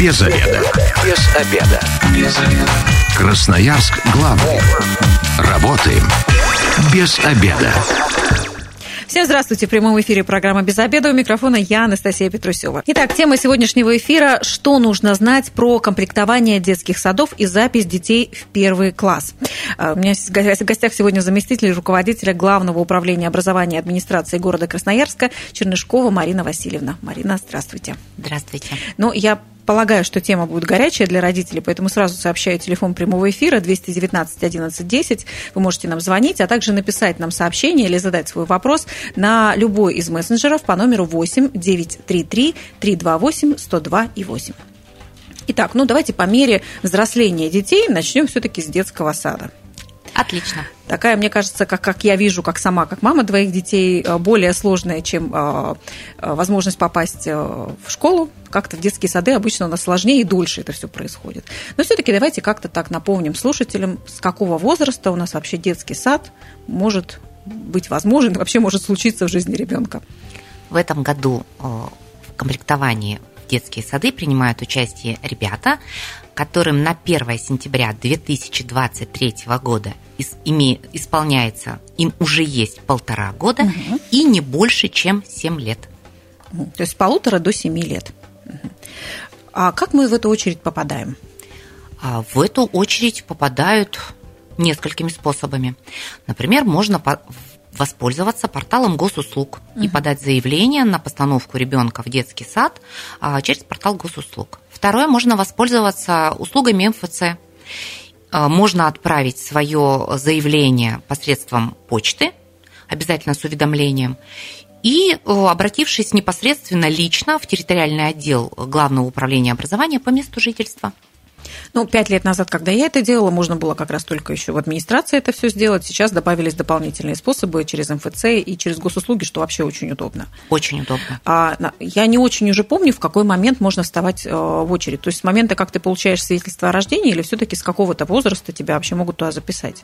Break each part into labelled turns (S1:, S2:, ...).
S1: Без обеда. Без обеда. Без обеда. Красноярск главный. Работаем без обеда.
S2: Всем здравствуйте. В прямом эфире программа «Без обеда». У микрофона я, Анастасия Петрусева. Итак, тема сегодняшнего эфира – что нужно знать про комплектование детских садов и запись детей в первый класс. А, у меня в гостях сегодня заместитель руководителя Главного управления образования и администрации города Красноярска Чернышкова Марина Васильевна. Марина, здравствуйте.
S3: Здравствуйте.
S2: Ну, я полагаю, что тема будет горячая для родителей, поэтому сразу сообщаю телефон прямого эфира 219 11 10. Вы можете нам звонить, а также написать нам сообщение или задать свой вопрос на любой из мессенджеров по номеру 8 933 328 102 и 8. Итак, ну давайте по мере взросления детей начнем все-таки с детского сада.
S3: Отлично.
S2: Такая, мне кажется, как, как я вижу, как сама, как мама двоих детей, э, более сложная, чем э, э, возможность попасть в школу. Как-то в детские сады обычно у нас сложнее и дольше это все происходит. Но все-таки давайте как-то так напомним слушателям, с какого возраста у нас вообще детский сад может быть возможен, вообще может случиться в жизни ребенка.
S3: В этом году в комплектовании детские сады принимают участие ребята, которым на 1 сентября 2023 года исполняется, им уже есть полтора года угу. и не больше, чем 7 лет.
S2: То есть с полутора до 7 лет. А как мы в эту очередь попадаем?
S3: А в эту очередь попадают несколькими способами. Например, можно воспользоваться порталом госуслуг угу. и подать заявление на постановку ребенка в детский сад а, через портал госуслуг. Второе, можно воспользоваться услугами МФЦ. А, можно отправить свое заявление посредством почты, обязательно с уведомлением, и обратившись непосредственно лично в территориальный отдел Главного управления образования по месту жительства.
S2: Ну, пять лет назад, когда я это делала, можно было как раз только еще в администрации это все сделать. Сейчас добавились дополнительные способы через МФЦ и через госуслуги, что вообще очень удобно.
S3: Очень удобно.
S2: А, я не очень уже помню, в какой момент можно вставать э, в очередь. То есть с момента, как ты получаешь свидетельство о рождении, или все-таки с какого-то возраста тебя вообще могут туда записать?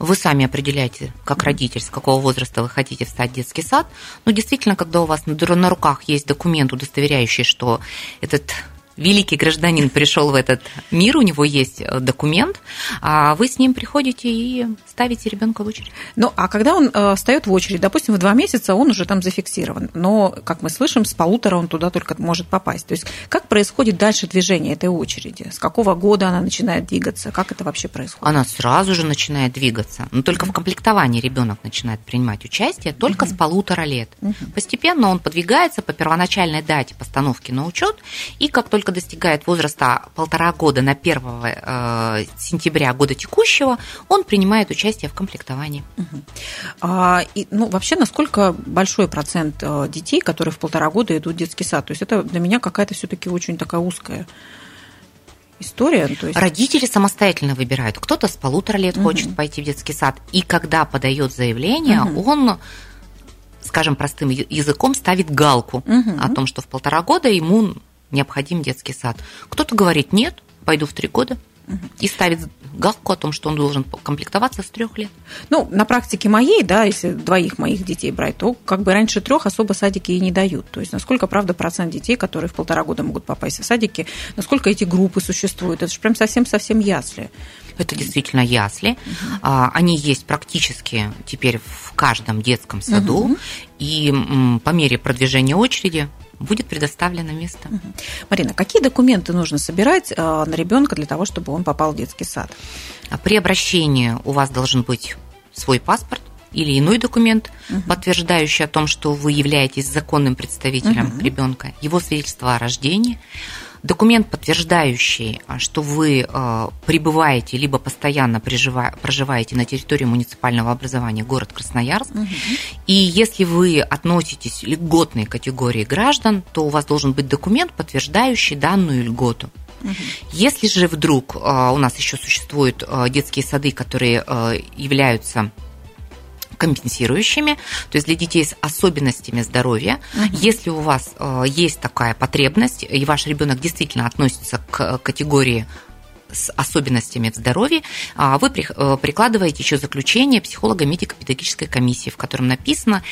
S3: Вы сами определяете, как родитель, с какого возраста вы хотите встать в детский сад. Но действительно, когда у вас на руках есть документ, удостоверяющий, что этот великий гражданин пришел в этот мир, у него есть э, документ, а вы с ним приходите и ставите ребенка в очередь.
S2: Ну, а когда он э, встает в очередь, допустим, в два месяца он уже там зафиксирован, но, как мы слышим, с полутора он туда только может попасть. То есть как происходит дальше движение этой очереди? С какого года она начинает двигаться? Как это вообще происходит?
S3: Она сразу же начинает двигаться, но только mm-hmm. в комплектовании ребенок начинает принимать участие только mm-hmm. с полутора лет. Mm-hmm. Постепенно он подвигается по первоначальной дате постановки на учет, и как только достигает возраста полтора года на 1 э, сентября года текущего, он принимает участие в комплектовании.
S2: Угу. А, и, ну, вообще, насколько большой процент э, детей, которые в полтора года идут в детский сад? То есть это для меня какая-то все-таки очень такая узкая история.
S3: То есть... Родители самостоятельно выбирают. Кто-то с полутора лет угу. хочет пойти в детский сад, и когда подает заявление, угу. он скажем простым языком, ставит галку угу. о том, что в полтора года ему необходим детский сад. Кто-то говорит, нет, пойду в три года и ставит галку о том, что он должен комплектоваться с трех лет.
S2: Ну, на практике моей, да, если двоих моих детей брать, то как бы раньше трех особо садики и не дают. То есть насколько, правда, процент детей, которые в полтора года могут попасть в садики, насколько эти группы существуют, это же прям совсем-совсем ясли.
S3: Это действительно ясли. Угу. Они есть практически теперь в каждом детском саду. Угу. И по мере продвижения очереди будет предоставлено место.
S2: Марина, какие документы нужно собирать а, на ребенка для того, чтобы он попал в детский сад?
S3: А при обращении у вас должен быть свой паспорт или иной документ, угу. подтверждающий о том, что вы являетесь законным представителем угу. ребенка, его свидетельство о рождении, документ, подтверждающий, а, что вы а, пребываете либо постоянно проживаете на территории муниципального образования город Красноярск. Угу. И если вы относитесь к льготной категории граждан, то у вас должен быть документ, подтверждающий данную льготу. Если же вдруг а, у нас еще существуют детские сады, которые являются компенсирующими, то есть для детей с особенностями здоровья. Угу. Если у вас э, есть такая потребность, и ваш ребенок действительно относится к категории с особенностями в здоровье, а, вы э, прикладываете еще заключение психолога медико-педагогической комиссии, в котором написано,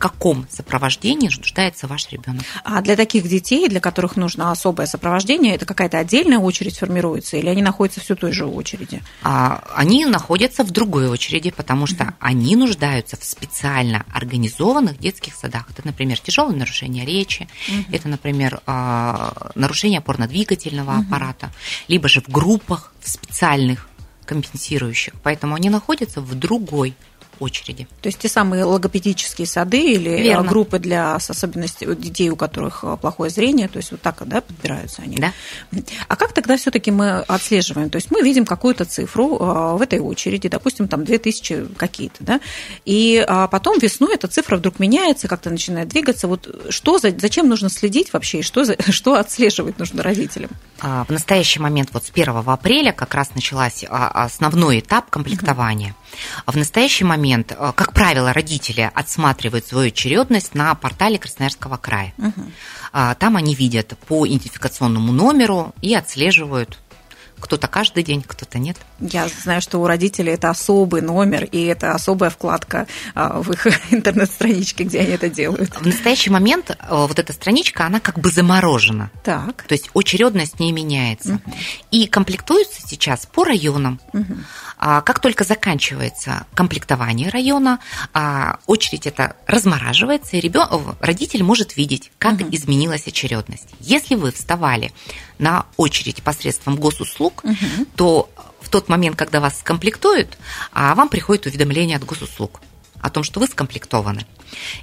S3: каком сопровождении нуждается ваш ребенок.
S2: А для таких детей, для которых нужно особое сопровождение, это какая-то отдельная очередь формируется или они находятся все той же очереди?
S3: А, они находятся в другой очереди, потому что mm-hmm. они нуждаются в специально организованных детских садах. Это, например, тяжелое нарушение речи, mm-hmm. это, например, а, нарушение опорно-двигательного mm-hmm. аппарата, либо же в группах, в специальных компенсирующих. Поэтому они находятся в другой очереди.
S2: То есть те самые логопедические сады или э, Верно. группы для с особенностей детей, у которых э, плохое зрение, то есть вот так да, подбираются они.
S3: Да.
S2: А как тогда все-таки мы отслеживаем? То есть мы видим какую-то цифру э, в этой очереди, допустим, там 2000 какие-то, да, и а, потом весной эта цифра вдруг меняется, как-то начинает двигаться. Вот что, за, зачем нужно следить вообще, и что, за, что отслеживать нужно родителям?
S3: А, в настоящий момент, вот с 1 апреля как раз началась а, основной этап комплектования. В настоящий момент, э, как правило, родители отсматривают свою очередность на портале Красноярского края. Угу. Там они видят по идентификационному номеру и отслеживают кто-то каждый день, кто-то нет.
S2: Я знаю, что у родителей это особый номер, и это особая вкладка а, в их интернет-страничке, где они это делают.
S3: В настоящий момент э, вот эта страничка, она как бы заморожена.
S2: Так.
S3: То есть очередность не меняется. Угу. И комплектуется сейчас по районам. Угу. Как только заканчивается комплектование района, а, очередь это размораживается, и ребен... родитель может видеть, как угу. изменилась очередность. Если вы вставали на очередь посредством госуслуг, угу. то тот момент, когда вас скомплектуют, а, вам приходит уведомление от госуслуг о том, что вы скомплектованы.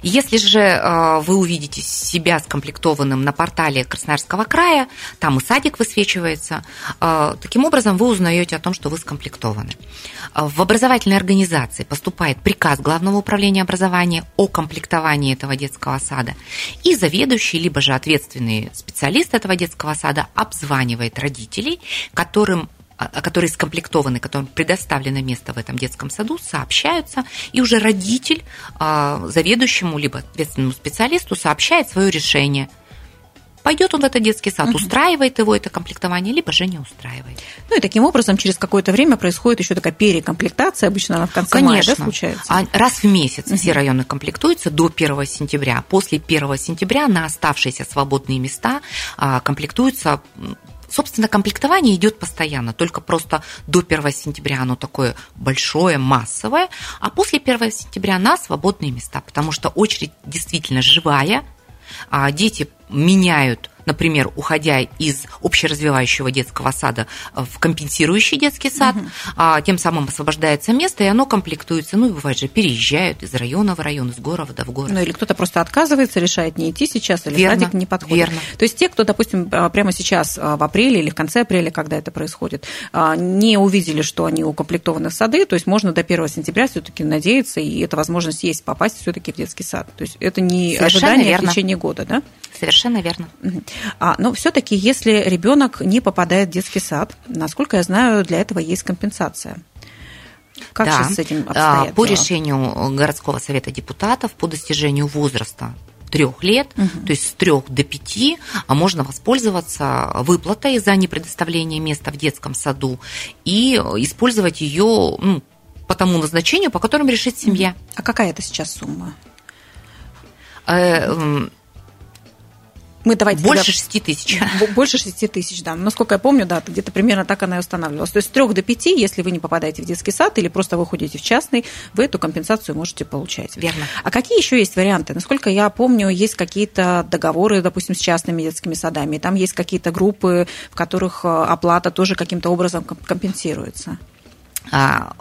S3: Если же э, вы увидите себя скомплектованным на портале Красноярского края, там и садик высвечивается, э, таким образом вы узнаете о том, что вы скомплектованы. В образовательной организации поступает приказ Главного управления образования о комплектовании этого детского сада, и заведующий, либо же ответственный специалист этого детского сада обзванивает родителей, которым которые скомплектованы, которым предоставлено место в этом детском саду, сообщаются, и уже родитель а, заведующему либо ответственному специалисту сообщает свое решение – пойдет он в этот детский сад, устраивает его это комплектование, либо же не устраивает.
S2: Ну и таким образом через какое-то время происходит еще такая перекомплектация, обычно она в конце
S3: Конечно.
S2: мая да, случается.
S3: А раз в месяц угу. все районы комплектуются до 1 сентября. После 1 сентября на оставшиеся свободные места а, комплектуются Собственно, комплектование идет постоянно, только просто до 1 сентября оно такое большое, массовое, а после 1 сентября на свободные места, потому что очередь действительно живая, а дети меняют например, уходя из общеразвивающего детского сада в компенсирующий детский сад, угу. а, тем самым освобождается место, и оно комплектуется. Ну, и бывает же, переезжают из района в район, из города в город.
S2: Ну, или кто-то просто отказывается, решает не идти сейчас, или
S3: верно,
S2: садик не подходит.
S3: Верно.
S2: То есть те, кто, допустим, а, прямо сейчас, а, в апреле или в конце апреля, когда это происходит, а, не увидели, что они укомплектованы в сады, то есть можно до 1 сентября все-таки надеяться, и эта возможность есть попасть все-таки в детский сад. То есть это не Совершенно ожидание верно. в течение года, да?
S3: Совершенно верно.
S2: А, но все-таки, если ребенок не попадает в детский сад, насколько я знаю, для этого есть компенсация.
S3: Как да. сейчас с этим обстоят? По решению городского совета депутатов по достижению возраста трех лет, угу. то есть с трех до пяти, а можно воспользоваться выплатой за непредоставление места в детском саду и использовать ее ну, по тому назначению, по которому решит семья.
S2: А какая это сейчас сумма?
S3: Мы давайте больше тогда... 6 тысяч.
S2: Больше 6 тысяч, да. Насколько я помню, да, где-то примерно так она и устанавливалась. То есть с 3 до 5, если вы не попадаете в детский сад или просто выходите в частный, вы эту компенсацию можете получать.
S3: Верно.
S2: А какие еще есть варианты? Насколько я помню, есть какие-то договоры, допустим, с частными детскими садами. Там есть какие-то группы, в которых э, оплата тоже каким-то образом компенсируется.
S3: А,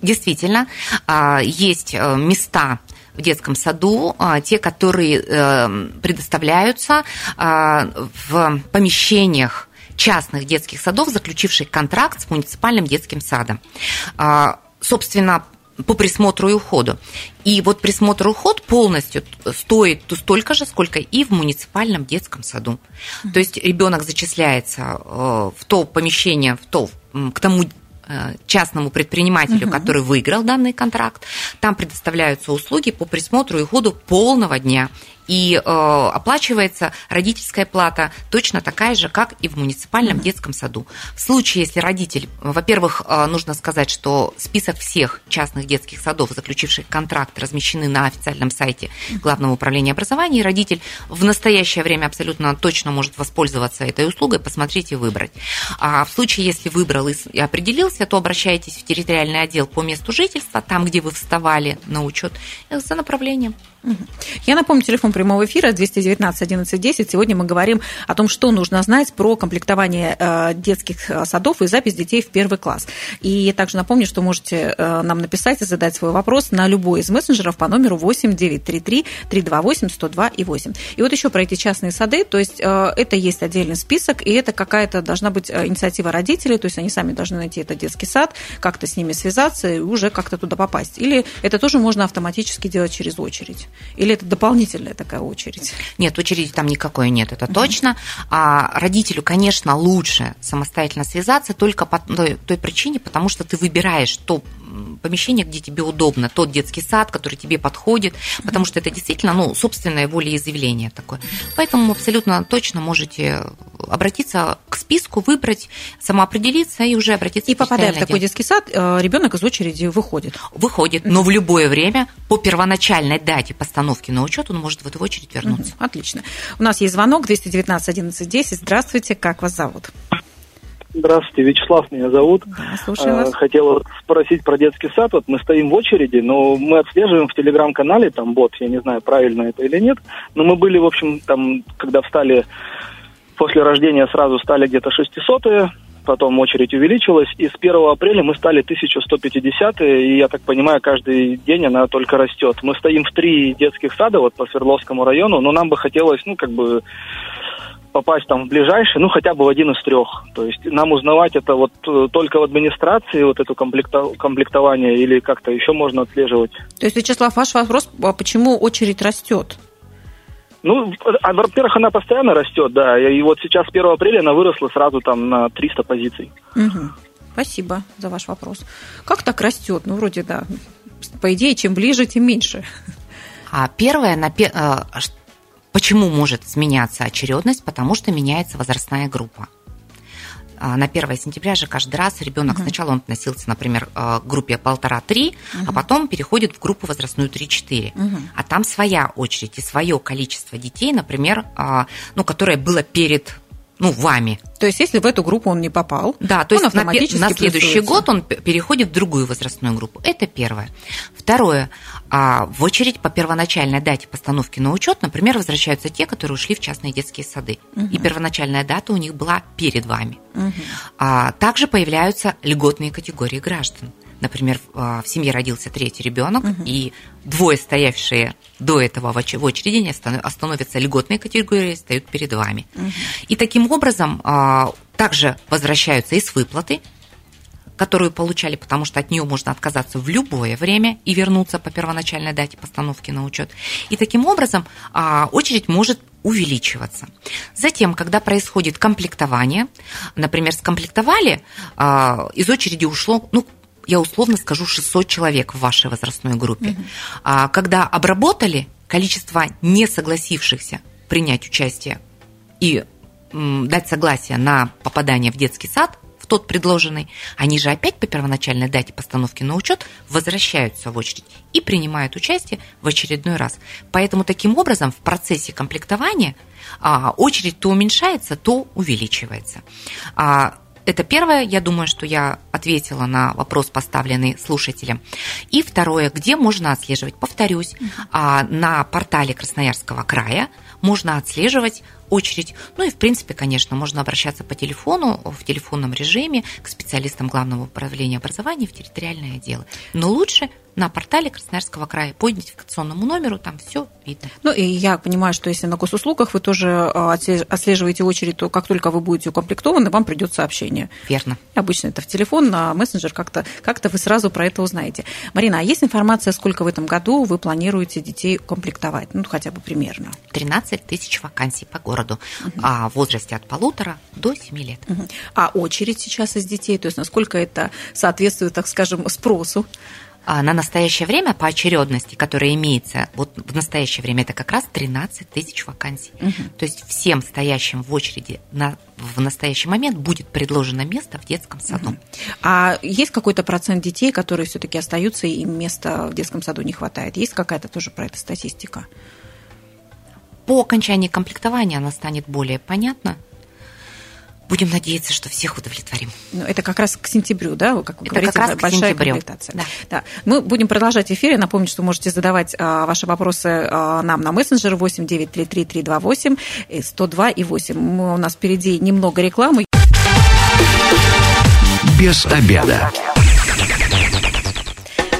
S3: действительно, а, есть э, места в детском саду, а, те, которые э, предоставляются а, в помещениях частных детских садов, заключивших контракт с муниципальным детским садом. А, собственно, по присмотру и уходу. И вот присмотр и уход полностью стоит столько же, сколько и в муниципальном детском саду. То есть ребенок зачисляется э, в то помещение, в то, к тому частному предпринимателю, угу. который выиграл данный контракт. Там предоставляются услуги по присмотру и уходу полного дня. И э, оплачивается родительская плата точно такая же, как и в муниципальном детском саду. В случае, если родитель, во-первых, э, нужно сказать, что список всех частных детских садов, заключивших контракт, размещены на официальном сайте Главного управления образования, и родитель в настоящее время абсолютно точно может воспользоваться этой услугой, посмотреть и выбрать. А в случае, если выбрал и определился, то обращайтесь в территориальный отдел по месту жительства, там, где вы вставали на учет, за направлением.
S2: Я напомню, телефон прямого эфира 219 11 10. Сегодня мы говорим о том, что нужно знать про комплектование э, детских э, садов и запись детей в первый класс. И также напомню, что можете э, нам написать и задать свой вопрос на любой из мессенджеров по номеру 8 933 328 102 и 8. И вот еще про эти частные сады. То есть это есть отдельный список, и это какая-то должна быть инициатива родителей, то есть они сами должны найти этот детский сад, как-то с ними связаться и уже как-то туда попасть. Или это тоже можно автоматически делать через очередь. Или это дополнительная такая очередь?
S3: Нет, очереди там никакой нет, это точно. А родителю, конечно, лучше самостоятельно связаться только по той, той причине, потому что ты выбираешь то помещение, где тебе удобно, тот детский сад, который тебе подходит, потому что это действительно ну, собственное волеизъявление такое. Поэтому абсолютно точно можете обратиться к списку, выбрать, самоопределиться и уже обратиться
S2: и попадая в такой детский сад, э, ребенок из очереди выходит.
S3: Выходит, но в любое время по первоначальной дате постановки на учет он может в эту очередь вернуться.
S2: Отлично. У нас есть звонок 219 11 10. Здравствуйте, как вас зовут?
S4: Здравствуйте, Вячеслав меня зовут.
S2: Слушаю вас.
S4: Хотел спросить про детский сад. Вот мы стоим в очереди, но мы отслеживаем в телеграм-канале, там бот, я не знаю, правильно это или нет, но мы были, в общем, там, когда встали после рождения, сразу стали где-то 600 потом очередь увеличилась, и с 1 апреля мы стали 1150 и я так понимаю, каждый день она только растет. Мы стоим в три детских сада вот по Свердловскому району, но нам бы хотелось, ну, как бы попасть там в ближайший, ну, хотя бы в один из трех. То есть нам узнавать это вот э, только в администрации, вот это комплекто, комплектование, или как-то еще можно отслеживать.
S2: То есть, Вячеслав, ваш вопрос, а почему очередь растет?
S4: Ну, а, во-первых, она постоянно растет, да, и вот сейчас 1 апреля она выросла сразу там на 300 позиций.
S2: Угу. Спасибо за ваш вопрос. Как так растет? Ну, вроде, да, по идее, чем ближе, тем меньше.
S3: А первое, на, э, Почему может изменяться очередность? Потому что меняется возрастная группа. А, на 1 сентября же каждый раз ребенок угу. сначала он относился, например, э, к группе полтора-три, угу. а потом переходит в группу возрастную 3-4. Угу. А там своя очередь и свое количество детей, например, а, ну, которое было перед ну, вами.
S2: То есть, если в эту группу он не попал,
S3: да, то есть на, на следующий год он переходит в другую возрастную группу. Это первое. Второе. А в очередь по первоначальной дате постановки на учет, например, возвращаются те, которые ушли в частные детские сады. Угу. И первоначальная дата у них была перед вами. Угу. Также появляются льготные категории граждан. Например, в семье родился третий ребенок, угу. и двое стоявшие до этого в очереди не остановятся льготные категории, стоят перед вами. Угу. И таким образом а, также возвращаются и с выплаты, которую получали, потому что от нее можно отказаться в любое время и вернуться по первоначальной дате постановки на учет. И таким образом а, очередь может увеличиваться. Затем, когда происходит комплектование, например, скомплектовали, а, из очереди ушло, ну, я условно скажу, 600 человек в вашей возрастной группе. Угу. А когда обработали количество не согласившихся принять участие и дать согласие на попадание в детский сад, в тот предложенный, они же опять по первоначальной дате постановки на учет возвращаются в очередь и принимают участие в очередной раз. Поэтому таким образом в процессе комплектования а, очередь то уменьшается, то увеличивается. А, это первое, я думаю, что я ответила на вопрос, поставленный слушателем. И второе, где можно отслеживать, повторюсь, uh на портале Красноярского края можно отслеживать очередь. Ну и, в принципе, конечно, можно обращаться по телефону, в телефонном режиме к специалистам Главного управления образования в территориальное отделы. Но лучше на портале Красноярского края по идентификационному номеру, там все видно.
S2: Ну и я понимаю, что если на госуслугах вы тоже а, отслеживаете очередь, то как только вы будете укомплектованы, вам придет сообщение.
S3: Верно.
S2: Обычно это в телефон, на мессенджер как-то как вы сразу про это узнаете. Марина, а есть информация, сколько в этом году вы планируете детей комплектовать? Ну, хотя бы примерно.
S3: 13 тысяч вакансий по городу угу. а в возрасте от полутора до 7 лет.
S2: Угу. А очередь сейчас из детей, то есть насколько это соответствует, так скажем, спросу?
S3: А на настоящее время по очередности, которая имеется, вот в настоящее время это как раз 13 тысяч вакансий. Угу. То есть всем стоящим в очереди на, в настоящий момент будет предложено место в детском саду. Угу.
S2: А есть какой-то процент детей, которые все-таки остаются и им места в детском саду не хватает? Есть какая-то тоже про это статистика?
S3: По окончании комплектования она станет более понятна. Будем надеяться, что всех удовлетворим.
S2: Ну, это как раз к сентябрю, да?
S3: Как вы это говорите, как раз большая к сентябрю. комплектация.
S2: Да. Да. Мы будем продолжать эфир. Я напомню, что можете задавать а, ваши вопросы а, нам на мессенджер 8 933 328 102 и 8. Мы, у нас впереди немного рекламы.
S1: Без обеда.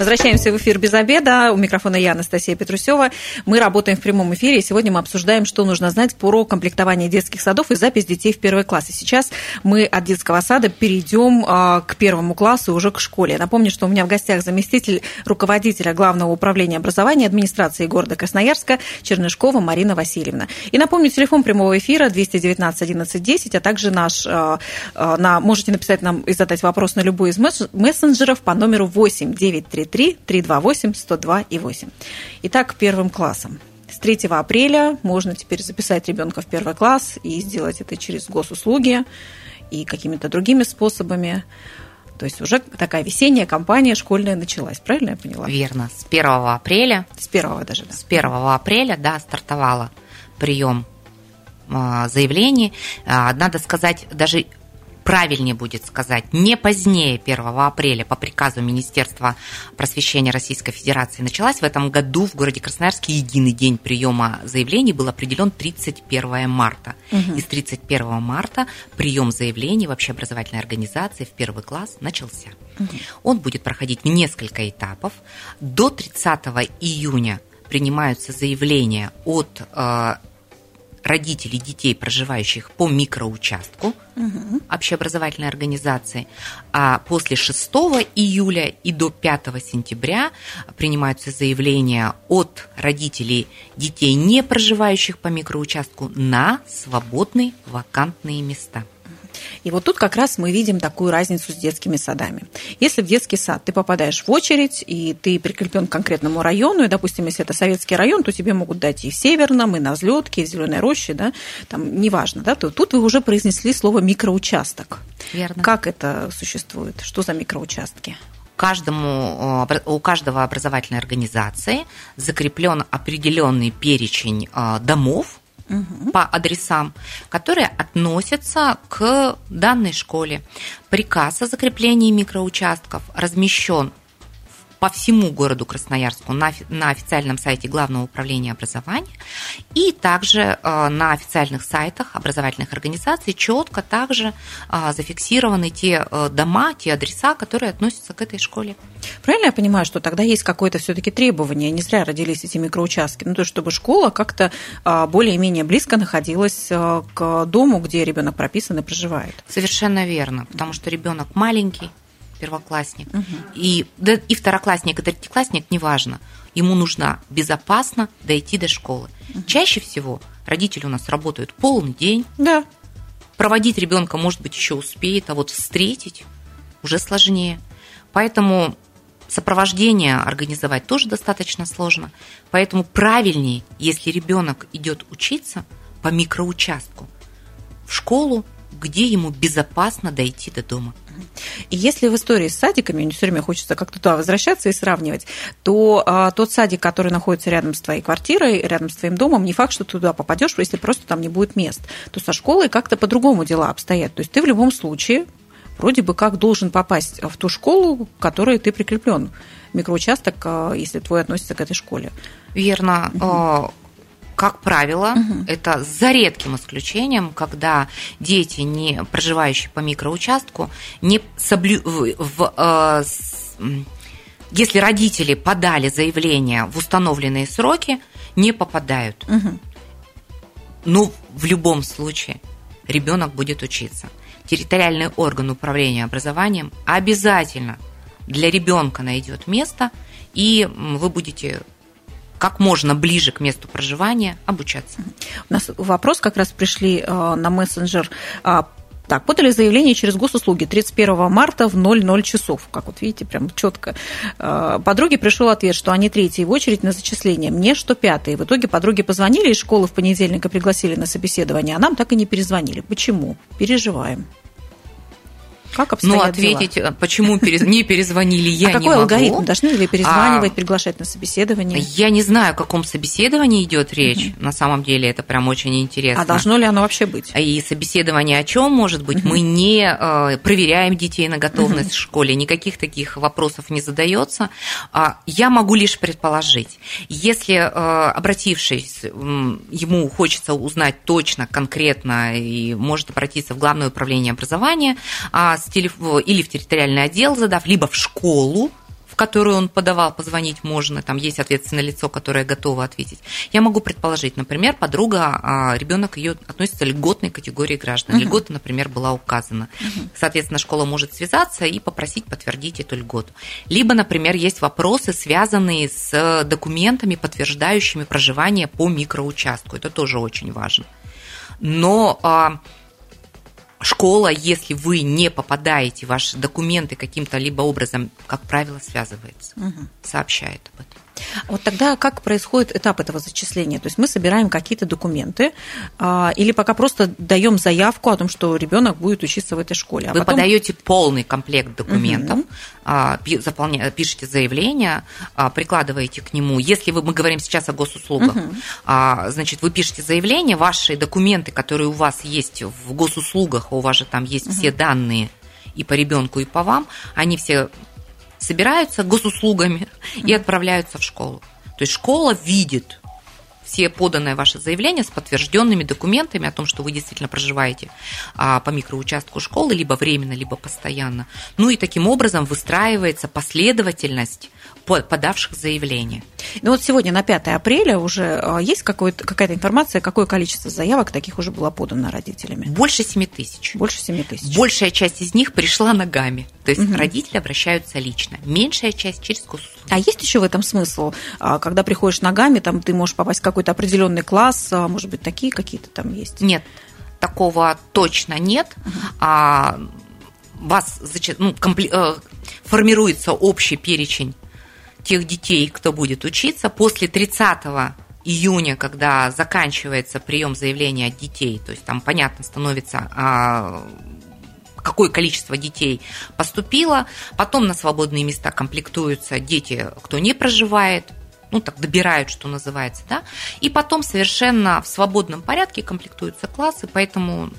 S2: Возвращаемся в эфир без обеда. У микрофона я, Анастасия Петрусева. Мы работаем в прямом эфире, и сегодня мы обсуждаем, что нужно знать про комплектование детских садов и запись детей в первый класс. И сейчас мы от детского сада перейдем а, к первому классу, уже к школе. Напомню, что у меня в гостях заместитель руководителя Главного управления образования администрации города Красноярска Чернышкова Марина Васильевна. И напомню, телефон прямого эфира 219 11 10, а также наш, а, а, на, можете написать нам и задать вопрос на любой из мессенджеров по номеру 8 933 3 328 102 и 8. Итак, первым классом. С 3 апреля можно теперь записать ребенка в первый класс и сделать это через госуслуги и какими-то другими способами. То есть уже такая весенняя кампания школьная началась, правильно я поняла?
S3: Верно. С 1 апреля.
S2: С 1 даже, да.
S3: С 1 апреля, да, стартовала прием а, заявлений. А, надо сказать, даже правильнее будет сказать, не позднее 1 апреля по приказу Министерства просвещения Российской Федерации началась. В этом году в городе Красноярске единый день приема заявлений был определен 31 марта. Угу. И с 31 марта прием заявлений в общеобразовательной организации в первый класс начался. Угу. Он будет проходить в несколько этапов. До 30 июня принимаются заявления от э, родителей детей, проживающих по микроучастку угу. общеобразовательной организации, а после 6 июля и до 5 сентября принимаются заявления от родителей детей, не проживающих по микроучастку, на свободные вакантные места.
S2: И вот тут как раз мы видим такую разницу с детскими садами. Если в детский сад ты попадаешь в очередь, и ты прикреплен к конкретному району, и, допустим, если это советский район, то тебе могут дать и в Северном, и на Взлетке, и в Зеленой роще, да, там неважно, да, то тут вы уже произнесли слово микроучасток.
S3: Верно.
S2: Как это существует? Что за микроучастки?
S3: каждому, э, у каждого образовательной организации закреплен определенный перечень э, домов, угу. по адресам, которые относятся к данной школе. Приказ о закреплении микроучастков размещен по всему городу Красноярску на, на официальном сайте Главного управления образования и также э, на официальных сайтах образовательных организаций четко также э, зафиксированы те э, дома, те адреса, которые относятся к этой школе.
S2: Правильно я понимаю, что тогда есть какое-то все-таки требование, не зря родились эти микроучастки, ну то чтобы школа как-то более-менее близко находилась к дому, где ребенок прописан и проживает.
S3: Совершенно верно, потому что ребенок маленький, первоклассник. Угу. И, да, и второклассник, и третьеклассник, неважно. Ему нужно безопасно дойти до школы. Угу. Чаще всего родители у нас работают полный день.
S2: Да.
S3: Проводить ребенка, может быть, еще успеет, а вот встретить уже сложнее. Поэтому сопровождение организовать тоже достаточно сложно. Поэтому правильнее, если ребенок идет учиться по микроучастку в школу, где ему безопасно дойти до дома.
S2: И если в истории с садиками, мне все время хочется как-то туда возвращаться и сравнивать, то а, тот садик, который находится рядом с твоей квартирой, рядом с твоим домом, не факт, что ты туда попадешь, если просто там не будет мест. То со школой как-то по-другому дела обстоят. То есть ты в любом случае вроде бы как должен попасть в ту школу, к которой ты прикреплен. Микроучасток, а, если твой относится к этой школе.
S3: Верно. Угу как правило, угу. это за редким исключением, когда дети, не проживающие по микроучастку, не соблю... в, в, э, с... если родители подали заявление в установленные сроки, не попадают. Угу. Ну, в любом случае, ребенок будет учиться. Территориальный орган управления образованием обязательно для ребенка найдет место, и вы будете как можно ближе к месту проживания обучаться.
S2: У нас вопрос как раз пришли э, на мессенджер а, Так, подали заявление через госуслуги 31 марта в 00 часов. Как вот видите, прям четко. А, подруге пришел ответ, что они третьи в очередь на зачисление. Мне что пятые. В итоге подруги позвонили из школы в понедельник и пригласили на собеседование, а нам так и не перезвонили. Почему? Переживаем.
S3: Как ну, обстоят Ну, ответить, дела? почему не перезвонили, я а
S2: не
S3: какой
S2: алгоритм? Должны ли перезванивать, а, приглашать на собеседование?
S3: Я не знаю, о каком собеседовании идет речь. Угу. На самом деле это прям очень интересно.
S2: А должно ли оно вообще быть?
S3: И собеседование о чем может быть? Угу. Мы не э, проверяем детей на готовность угу. в школе, никаких таких вопросов не задается. А, я могу лишь предположить, если э, обратившись, ему хочется узнать точно, конкретно и может обратиться в Главное управление образования, а с телеф... или в территориальный отдел задав, либо в школу, в которую он подавал, позвонить можно, там есть ответственное лицо, которое готово ответить. Я могу предположить, например, подруга, а ребенок ее относится к льготной категории граждан. Угу. Льгота, например, была указана. Угу. Соответственно, школа может связаться и попросить подтвердить эту льготу. Либо, например, есть вопросы, связанные с документами, подтверждающими проживание по микроучастку. Это тоже очень важно. Но а, школа, если вы не попадаете, ваши документы каким-то либо образом, как правило, связывается, угу. сообщает об этом.
S2: Вот тогда как происходит этап этого зачисления? То есть мы собираем какие-то документы а, или пока просто даем заявку о том, что ребенок будет учиться в этой школе?
S3: А Вы потом... подаете полный комплект документов, угу. а, заполня... пишете заявление, а, прикладываете к нему. Если вы, мы говорим сейчас о госуслугах, угу. а, значит, вы пишете заявление, ваши документы, которые у вас есть в госуслугах, у вас же там есть угу. все данные и по ребенку, и по вам, они все собираются госуслугами и отправляются в школу. То есть школа видит все поданное ваше заявление с подтвержденными документами о том, что вы действительно проживаете а, по микроучастку школы, либо временно, либо постоянно. Ну и таким образом выстраивается последовательность подавших заявление.
S2: Ну вот сегодня на 5 апреля уже а, есть какая-то информация, какое количество заявок таких уже было подано родителями?
S3: Больше 7 тысяч.
S2: Больше 7 тысяч.
S3: Большая часть из них пришла ногами. То есть угу. родители обращаются лично. Меньшая часть через госуслуги.
S2: А есть еще в этом смысл? А, когда приходишь ногами, там ты можешь попасть в какой-то определенный класс, а, может быть, такие какие-то там есть?
S3: Нет, такого точно нет. Угу. А, вас ну, компли... Э, формируется общий перечень тех детей, кто будет учиться, после 30 июня, когда заканчивается прием заявления от детей, то есть там понятно становится а, какое количество детей поступило, потом на свободные места комплектуются дети, кто не проживает, ну так добирают, что называется, да, и потом совершенно в свободном порядке комплектуются классы, поэтому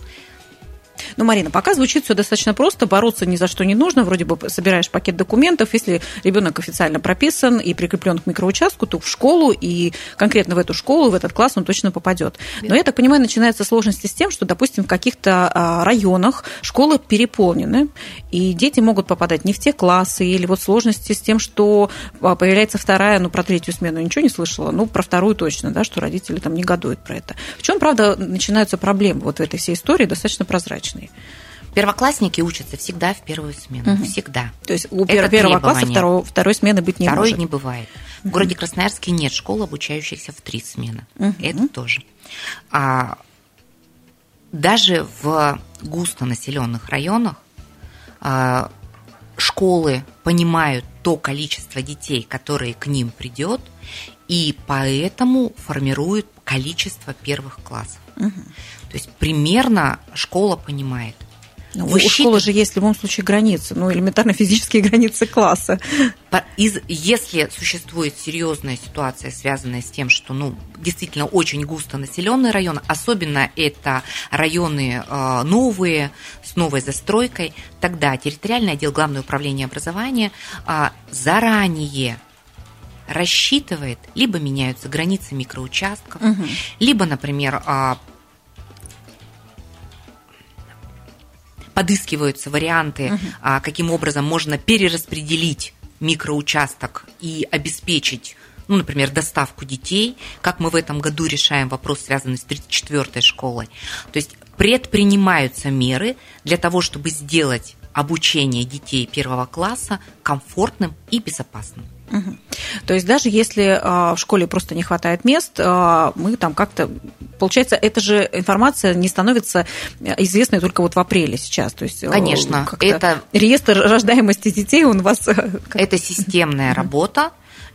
S2: ну, Марина, пока звучит все достаточно просто, бороться ни за что не нужно, вроде бы собираешь пакет документов, если ребенок официально прописан и прикреплен к микроучастку, то в школу и конкретно в эту школу, в этот класс он точно попадет. Но я так понимаю, начинаются сложности с тем, что, допустим, в каких-то а, районах школы переполнены, и дети могут попадать не в те классы, или вот сложности с тем, что а, появляется вторая, ну, про третью смену ничего не слышала, ну, про вторую точно, да, что родители там негодуют про это. В чем, правда, начинаются проблемы вот в этой всей истории, достаточно прозрачные? Разные.
S3: Первоклассники учатся всегда в первую смену. Угу. Всегда.
S2: То есть у Это первого класса второго, второй смены быть не
S3: Второй
S2: может?
S3: не бывает. В городе Красноярске нет школ, обучающихся в три смены. Угу. Это тоже. А, даже в густонаселенных районах а, школы понимают то количество детей, которые к ним придет, и поэтому формируют количество первых классов. Угу. То есть примерно школа понимает.
S2: Ну, у школы же есть в любом случае границы, ну, элементарно физические границы класса.
S3: Из, если существует серьезная ситуация, связанная с тем, что, ну, действительно очень густо населенный район, особенно это районы э, новые, с новой застройкой, тогда территориальный отдел Главного управления образования э, заранее рассчитывает, либо меняются границы микроучастков, угу. либо, например, подыскиваются варианты, угу. каким образом можно перераспределить микроучасток и обеспечить ну, например, доставку детей, как мы в этом году решаем вопрос, связанный с 34-й школой. То есть предпринимаются меры для того, чтобы сделать обучение детей первого класса комфортным и безопасным.
S2: Угу. То есть даже если а, в школе просто не хватает мест, а, мы там как-то получается, эта же информация не становится известной только вот в апреле сейчас. То есть,
S3: Конечно, это
S2: реестр рождаемости детей он у вас.
S3: Это системная работа.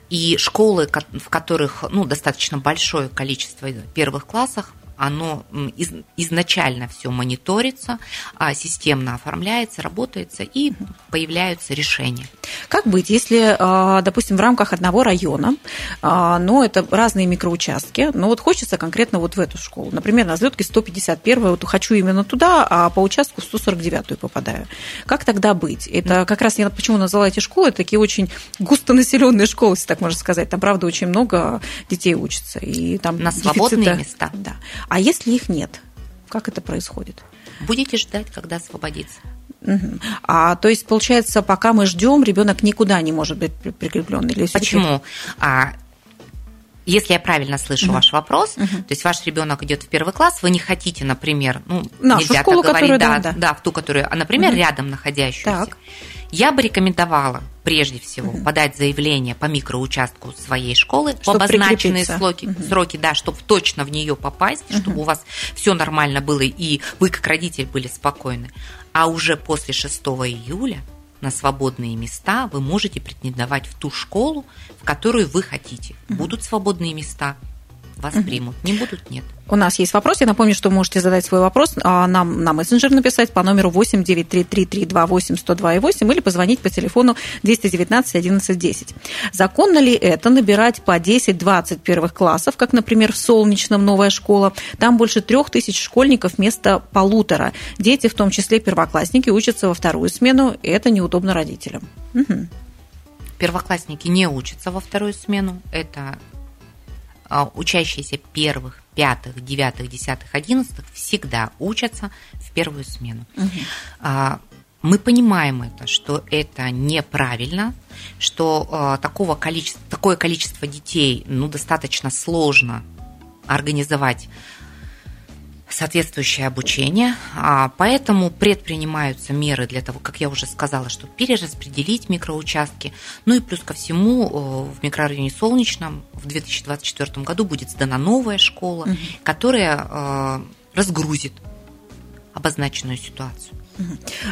S3: И школы, в которых ну, достаточно большое количество первых классов, оно из, изначально все мониторится, а системно оформляется, работается и появляются решения.
S2: Как быть, если, а, допустим, в рамках одного района, а, но это разные микроучастки, но вот хочется конкретно вот в эту школу, например, на взлетке 151 вот хочу именно туда, а по участку 149 попадаю. Как тогда быть? Это как раз я почему назвала эти школы, такие очень густонаселенные школы, если так можно сказать. Там, правда, очень много детей учатся. И там
S3: на свободные места.
S2: Да. А если их нет, как это происходит?
S3: Будете ждать, когда освободится.
S2: Угу. А то есть, получается, пока мы ждем, ребенок никуда не может быть прикреплен. Или
S3: Почему? А, если я правильно слышу угу. ваш вопрос, угу. то есть ваш ребенок идет в первый класс, вы не хотите, например, ну,
S2: Нашу нельзя школу, так говорить,
S3: да, да, да, в ту, которую, а, например, угу. рядом находящуюся. Так. Я бы рекомендовала прежде всего угу. подать заявление по микроучастку своей школы чтобы в обозначенные сроки, угу. сроки, да, чтобы точно в нее попасть, угу. чтобы у вас все нормально было и вы как родитель были спокойны. А уже после 6 июля на свободные места вы можете претендовать в ту школу, в которую вы хотите. Будут свободные места, вас угу. примут. Не будут, нет.
S2: У нас есть вопрос. Я напомню, что вы можете задать свой вопрос а, нам на мессенджер написать по номеру 8 933 328 102 8 или позвонить по телефону 219 11 10. Законно ли это набирать по 10-20 первых классов, как, например, в Солнечном новая школа? Там больше трех тысяч школьников вместо полутора. Дети, в том числе первоклассники, учатся во вторую смену, и это неудобно родителям. Угу.
S3: Первоклассники не учатся во вторую смену. Это учащиеся первых, пятых, девятых, десятых, одиннадцатых всегда учатся в первую смену. Угу. Мы понимаем это, что это неправильно, что а, такого количества, такое количество детей ну, достаточно сложно организовать соответствующее обучение, а, поэтому предпринимаются меры для того, как я уже сказала, чтобы перераспределить микроучастки. Ну и плюс ко всему в микрорайоне Солнечном в 2024 году будет сдана новая школа, угу. которая а, разгрузит обозначенную ситуацию.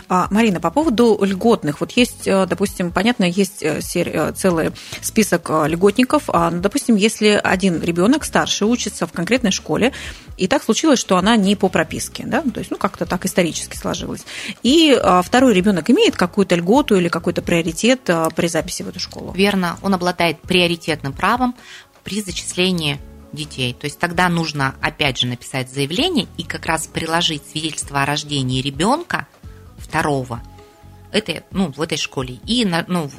S2: А, Марина, по поводу льготных, вот есть, э, допустим, понятно, есть э, э, целый список льготников. А, ну, допустим, если один ребенок старше учится в конкретной школе, и так случилось, что она не по прописке, да, то есть, ну, как-то так исторически сложилось. И а, второй ребенок имеет какую-то льготу или какой-то приоритет при записи в эту школу?
S3: Верно, он обладает приоритетным правом при зачислении детей. То есть тогда нужно опять же написать заявление и как раз приложить свидетельство о рождении ребенка второго этой, ну, в этой школе. И на, ну,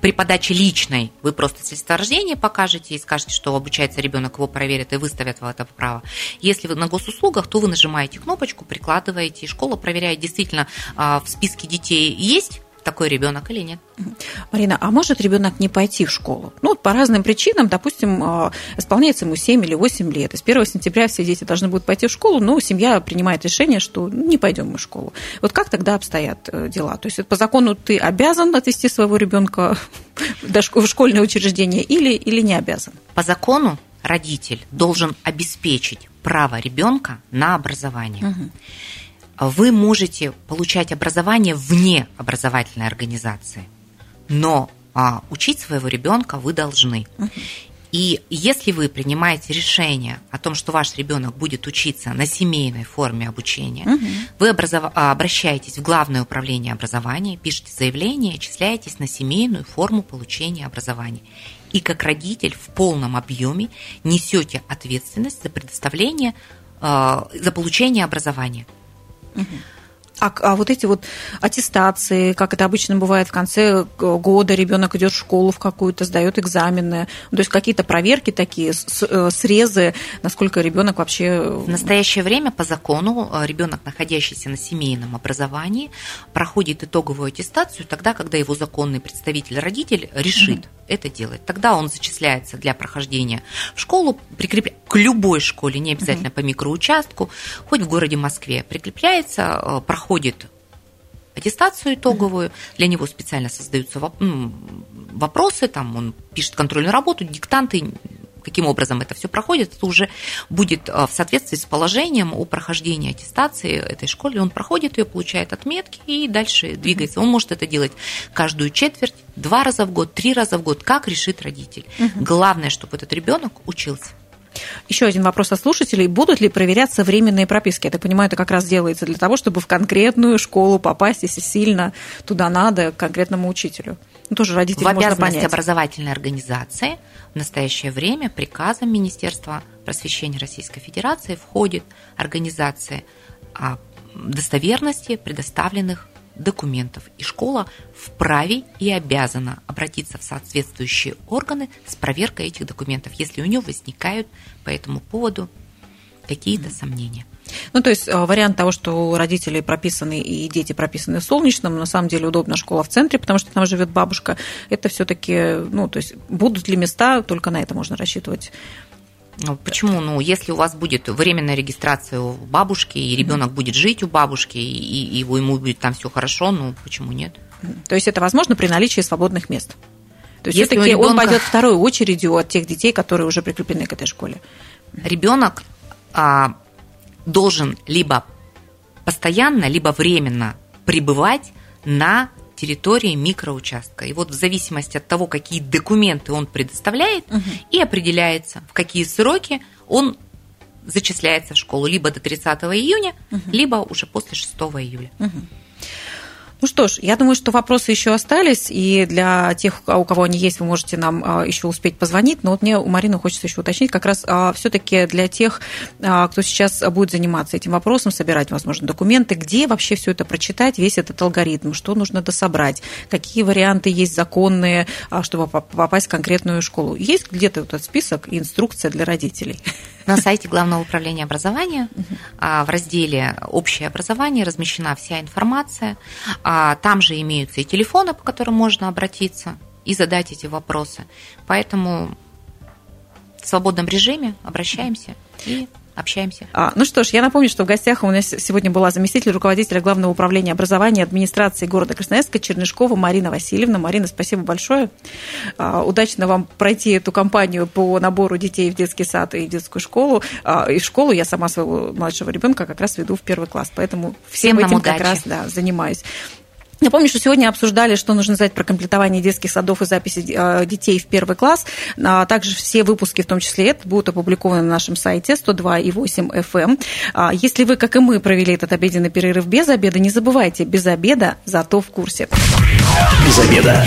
S3: при подаче личной вы просто свидетельство покажете и скажете, что обучается ребенок, его проверят и выставят в это право. Если вы на госуслугах, то вы нажимаете кнопочку, прикладываете, и школа проверяет, действительно а, в списке детей есть такой ребенок или нет.
S2: Марина, а может ребенок не пойти в школу? Ну, по разным причинам, допустим, а, исполняется ему 7 или 8 лет, и с 1 сентября все дети должны будут пойти в школу, но семья принимает решение, что не пойдем мы в школу. Вот как тогда обстоят э, дела? То есть по закону ты обязан отвести своего ребенка в школьное учреждение или, или не обязан?
S3: По закону родитель должен обеспечить право ребенка на образование. Угу вы можете получать образование вне образовательной организации, но а, учить своего ребенка вы должны. И если вы принимаете решение о том, что ваш ребенок будет учиться на семейной форме обучения, угу. вы образов... А, обращаетесь в Главное управление образования, пишете заявление, отчисляетесь на семейную форму получения образования. И как родитель в полном объеме несете ответственность за предоставление, э, за получение образования. Mm-hmm.
S2: А, а вот эти вот аттестации, как это обычно бывает в конце года, ребенок идет в школу в какую-то, сдает экзамены, то есть какие-то проверки такие, э, срезы, насколько ребенок вообще.
S3: В настоящее время по закону э, ребенок, находящийся на семейном образовании, проходит итоговую аттестацию тогда, когда его законный представитель родитель решит mm-hmm. это делать. Тогда он зачисляется для прохождения в школу, прикреп... к любой школе, не обязательно mm-hmm. по микроучастку, хоть в городе Москве, прикрепляется, э, проходит аттестацию итоговую, для него специально создаются вопросы, там он пишет контрольную работу, диктанты, каким образом это все проходит, это уже будет а, в соответствии с положением о прохождении аттестации этой школы. Он проходит ее, получает отметки и дальше двигается. Он может это делать каждую четверть, два раза в год, три раза в год, как решит родитель. Угу. Главное, чтобы этот ребенок учился.
S2: Еще один вопрос от слушателей. Будут ли проверяться временные прописки? Я так понимаю, это как раз делается для того, чтобы в конкретную школу попасть, если сильно туда надо, к конкретному учителю. Ну, тоже родители
S3: В обязанность
S2: понять.
S3: образовательной организации в настоящее время приказом Министерства просвещения Российской Федерации входит организация достоверности предоставленных документов, и школа вправе и обязана обратиться в соответствующие органы с проверкой этих документов, если у нее возникают по этому поводу какие-то сомнения.
S2: Ну, то есть э, вариант того, что родители прописаны и дети прописаны в Солнечном, на самом деле удобна школа в центре, потому что там живет бабушка, это все-таки, ну, то есть будут ли места, только на это можно рассчитывать.
S3: Ну, почему? Ну, если у вас будет временная регистрация у бабушки, и ребенок будет жить у бабушки, и, и ему будет там все хорошо, ну почему нет?
S2: То есть это возможно при наличии свободных мест. То есть все-таки ребенка... он пойдет второй очередью от тех детей, которые уже прикреплены к этой школе.
S3: Ребенок а, должен либо постоянно, либо временно пребывать на территории микроучастка. И вот в зависимости от того, какие документы он предоставляет, угу. и определяется, в какие сроки он зачисляется в школу либо до 30 июня, угу. либо уже после 6 июля. Угу.
S2: Ну что ж, я думаю, что вопросы еще остались, и для тех, у кого они есть, вы можете нам а, еще успеть позвонить. Но вот мне у Марины хочется еще уточнить, как раз а, все-таки для тех, а, кто сейчас будет заниматься этим вопросом, собирать, возможно, документы, где вообще все это прочитать, весь этот алгоритм, что нужно дособрать, какие варианты есть законные, чтобы попасть в конкретную школу. Есть где-то этот список и инструкция для родителей?
S3: На сайте Главного управления образования в разделе «Общее образование» размещена вся информация. Там же имеются и телефоны, по которым можно обратиться и задать эти вопросы. Поэтому в свободном режиме обращаемся и общаемся.
S2: А, ну что ж, я напомню, что в гостях у нас сегодня была заместитель руководителя Главного управления образования администрации города Красноярска Чернышкова Марина Васильевна. Марина, спасибо большое. А, удачно вам пройти эту кампанию по набору детей в детский сад и в детскую школу. А, и в школу я сама своего младшего ребенка как раз веду в первый класс, поэтому всем, всем этим удачи. как раз да, занимаюсь. Напомню, что сегодня обсуждали, что нужно знать про комплектование детских садов и записи э, детей в первый класс. А также все выпуски, в том числе это, будут опубликованы на нашем сайте 102,8 FM. Эм. А если вы, как и мы, провели этот обеденный перерыв без обеда, не забывайте, без обеда, зато в курсе.
S1: Без обеда.